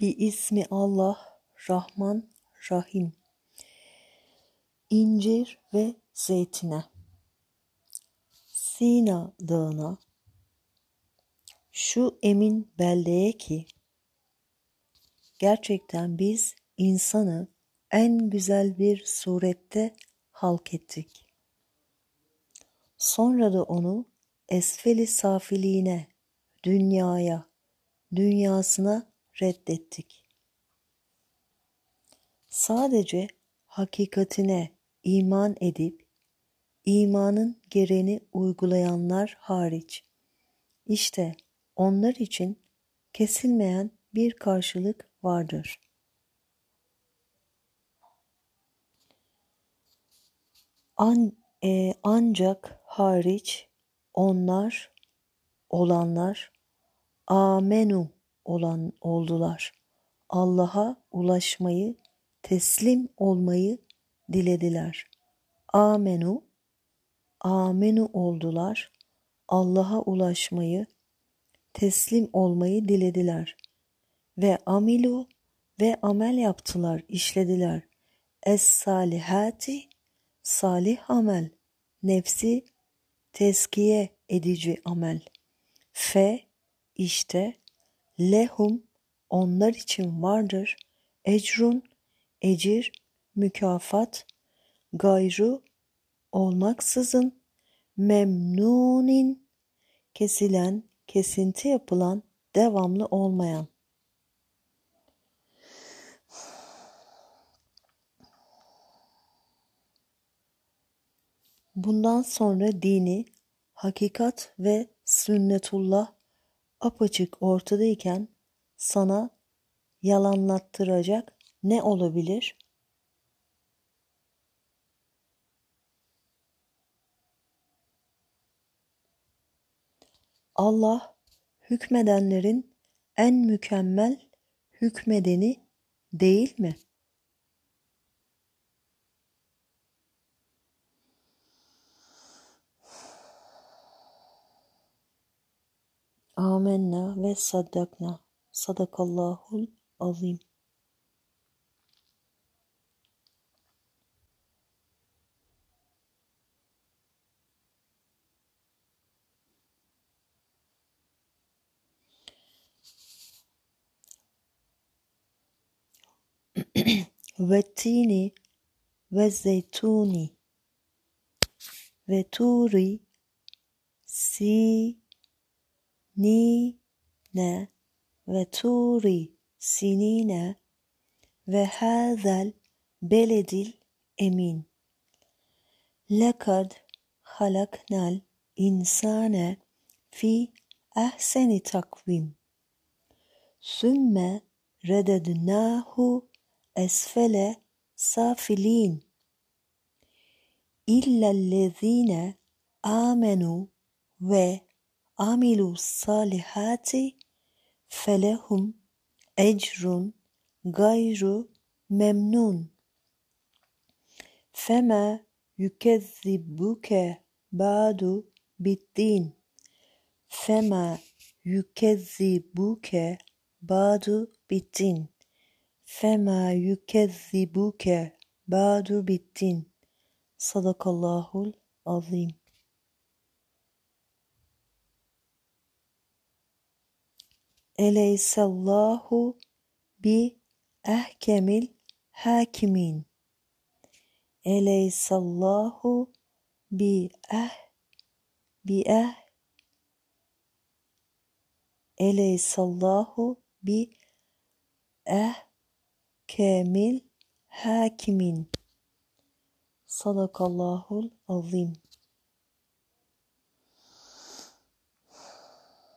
Bi ismi Allah Rahman Rahim. İncir ve zeytine. Sina dağına. Şu emin beldeye ki gerçekten biz insanı en güzel bir surette halk ettik. Sonra da onu esfeli safiliğine, dünyaya, dünyasına reddettik. Sadece hakikatine iman edip imanın gereğini uygulayanlar hariç. İşte onlar için kesilmeyen bir karşılık vardır. An, e, ancak hariç onlar olanlar amenu olan oldular. Allah'a ulaşmayı, teslim olmayı dilediler. Amenu, amenu oldular. Allah'a ulaşmayı, teslim olmayı dilediler. Ve amilu ve amel yaptılar, işlediler. Es salihati, salih amel, nefsi teskiye edici amel. Fe, işte lehum onlar için vardır. Ecrun ecir mükafat gayru olmaksızın memnunin kesilen kesinti yapılan devamlı olmayan. Bundan sonra dini, hakikat ve sünnetullah apaçık ortadayken sana yalanlattıracak ne olabilir? Allah hükmedenlerin en mükemmel hükmedeni değil mi? Amenna ve saddakna. Sadakallahul azim. ve tini ve zeytuni ve turi si سنين وطور سنين وهذا البلد الأمين لقد خلقنا الإنسان في أحسن تقويم. ثم رددناه أسفل سافلين إلا الذين آمنوا و amilu salihati felehum ecrun gayru memnun. Fema yükezzibuke ba'du bittin. Fema yükezzibuke ba'du bittin. Fema yükezzibuke ba'du bittin. Sadakallahul azim. Eleysallahu bi ehkemil hakimin. Eleysallahu bi eh bi eh Eleysallahu bi ehkemil hakimin. Sadakallahul azim.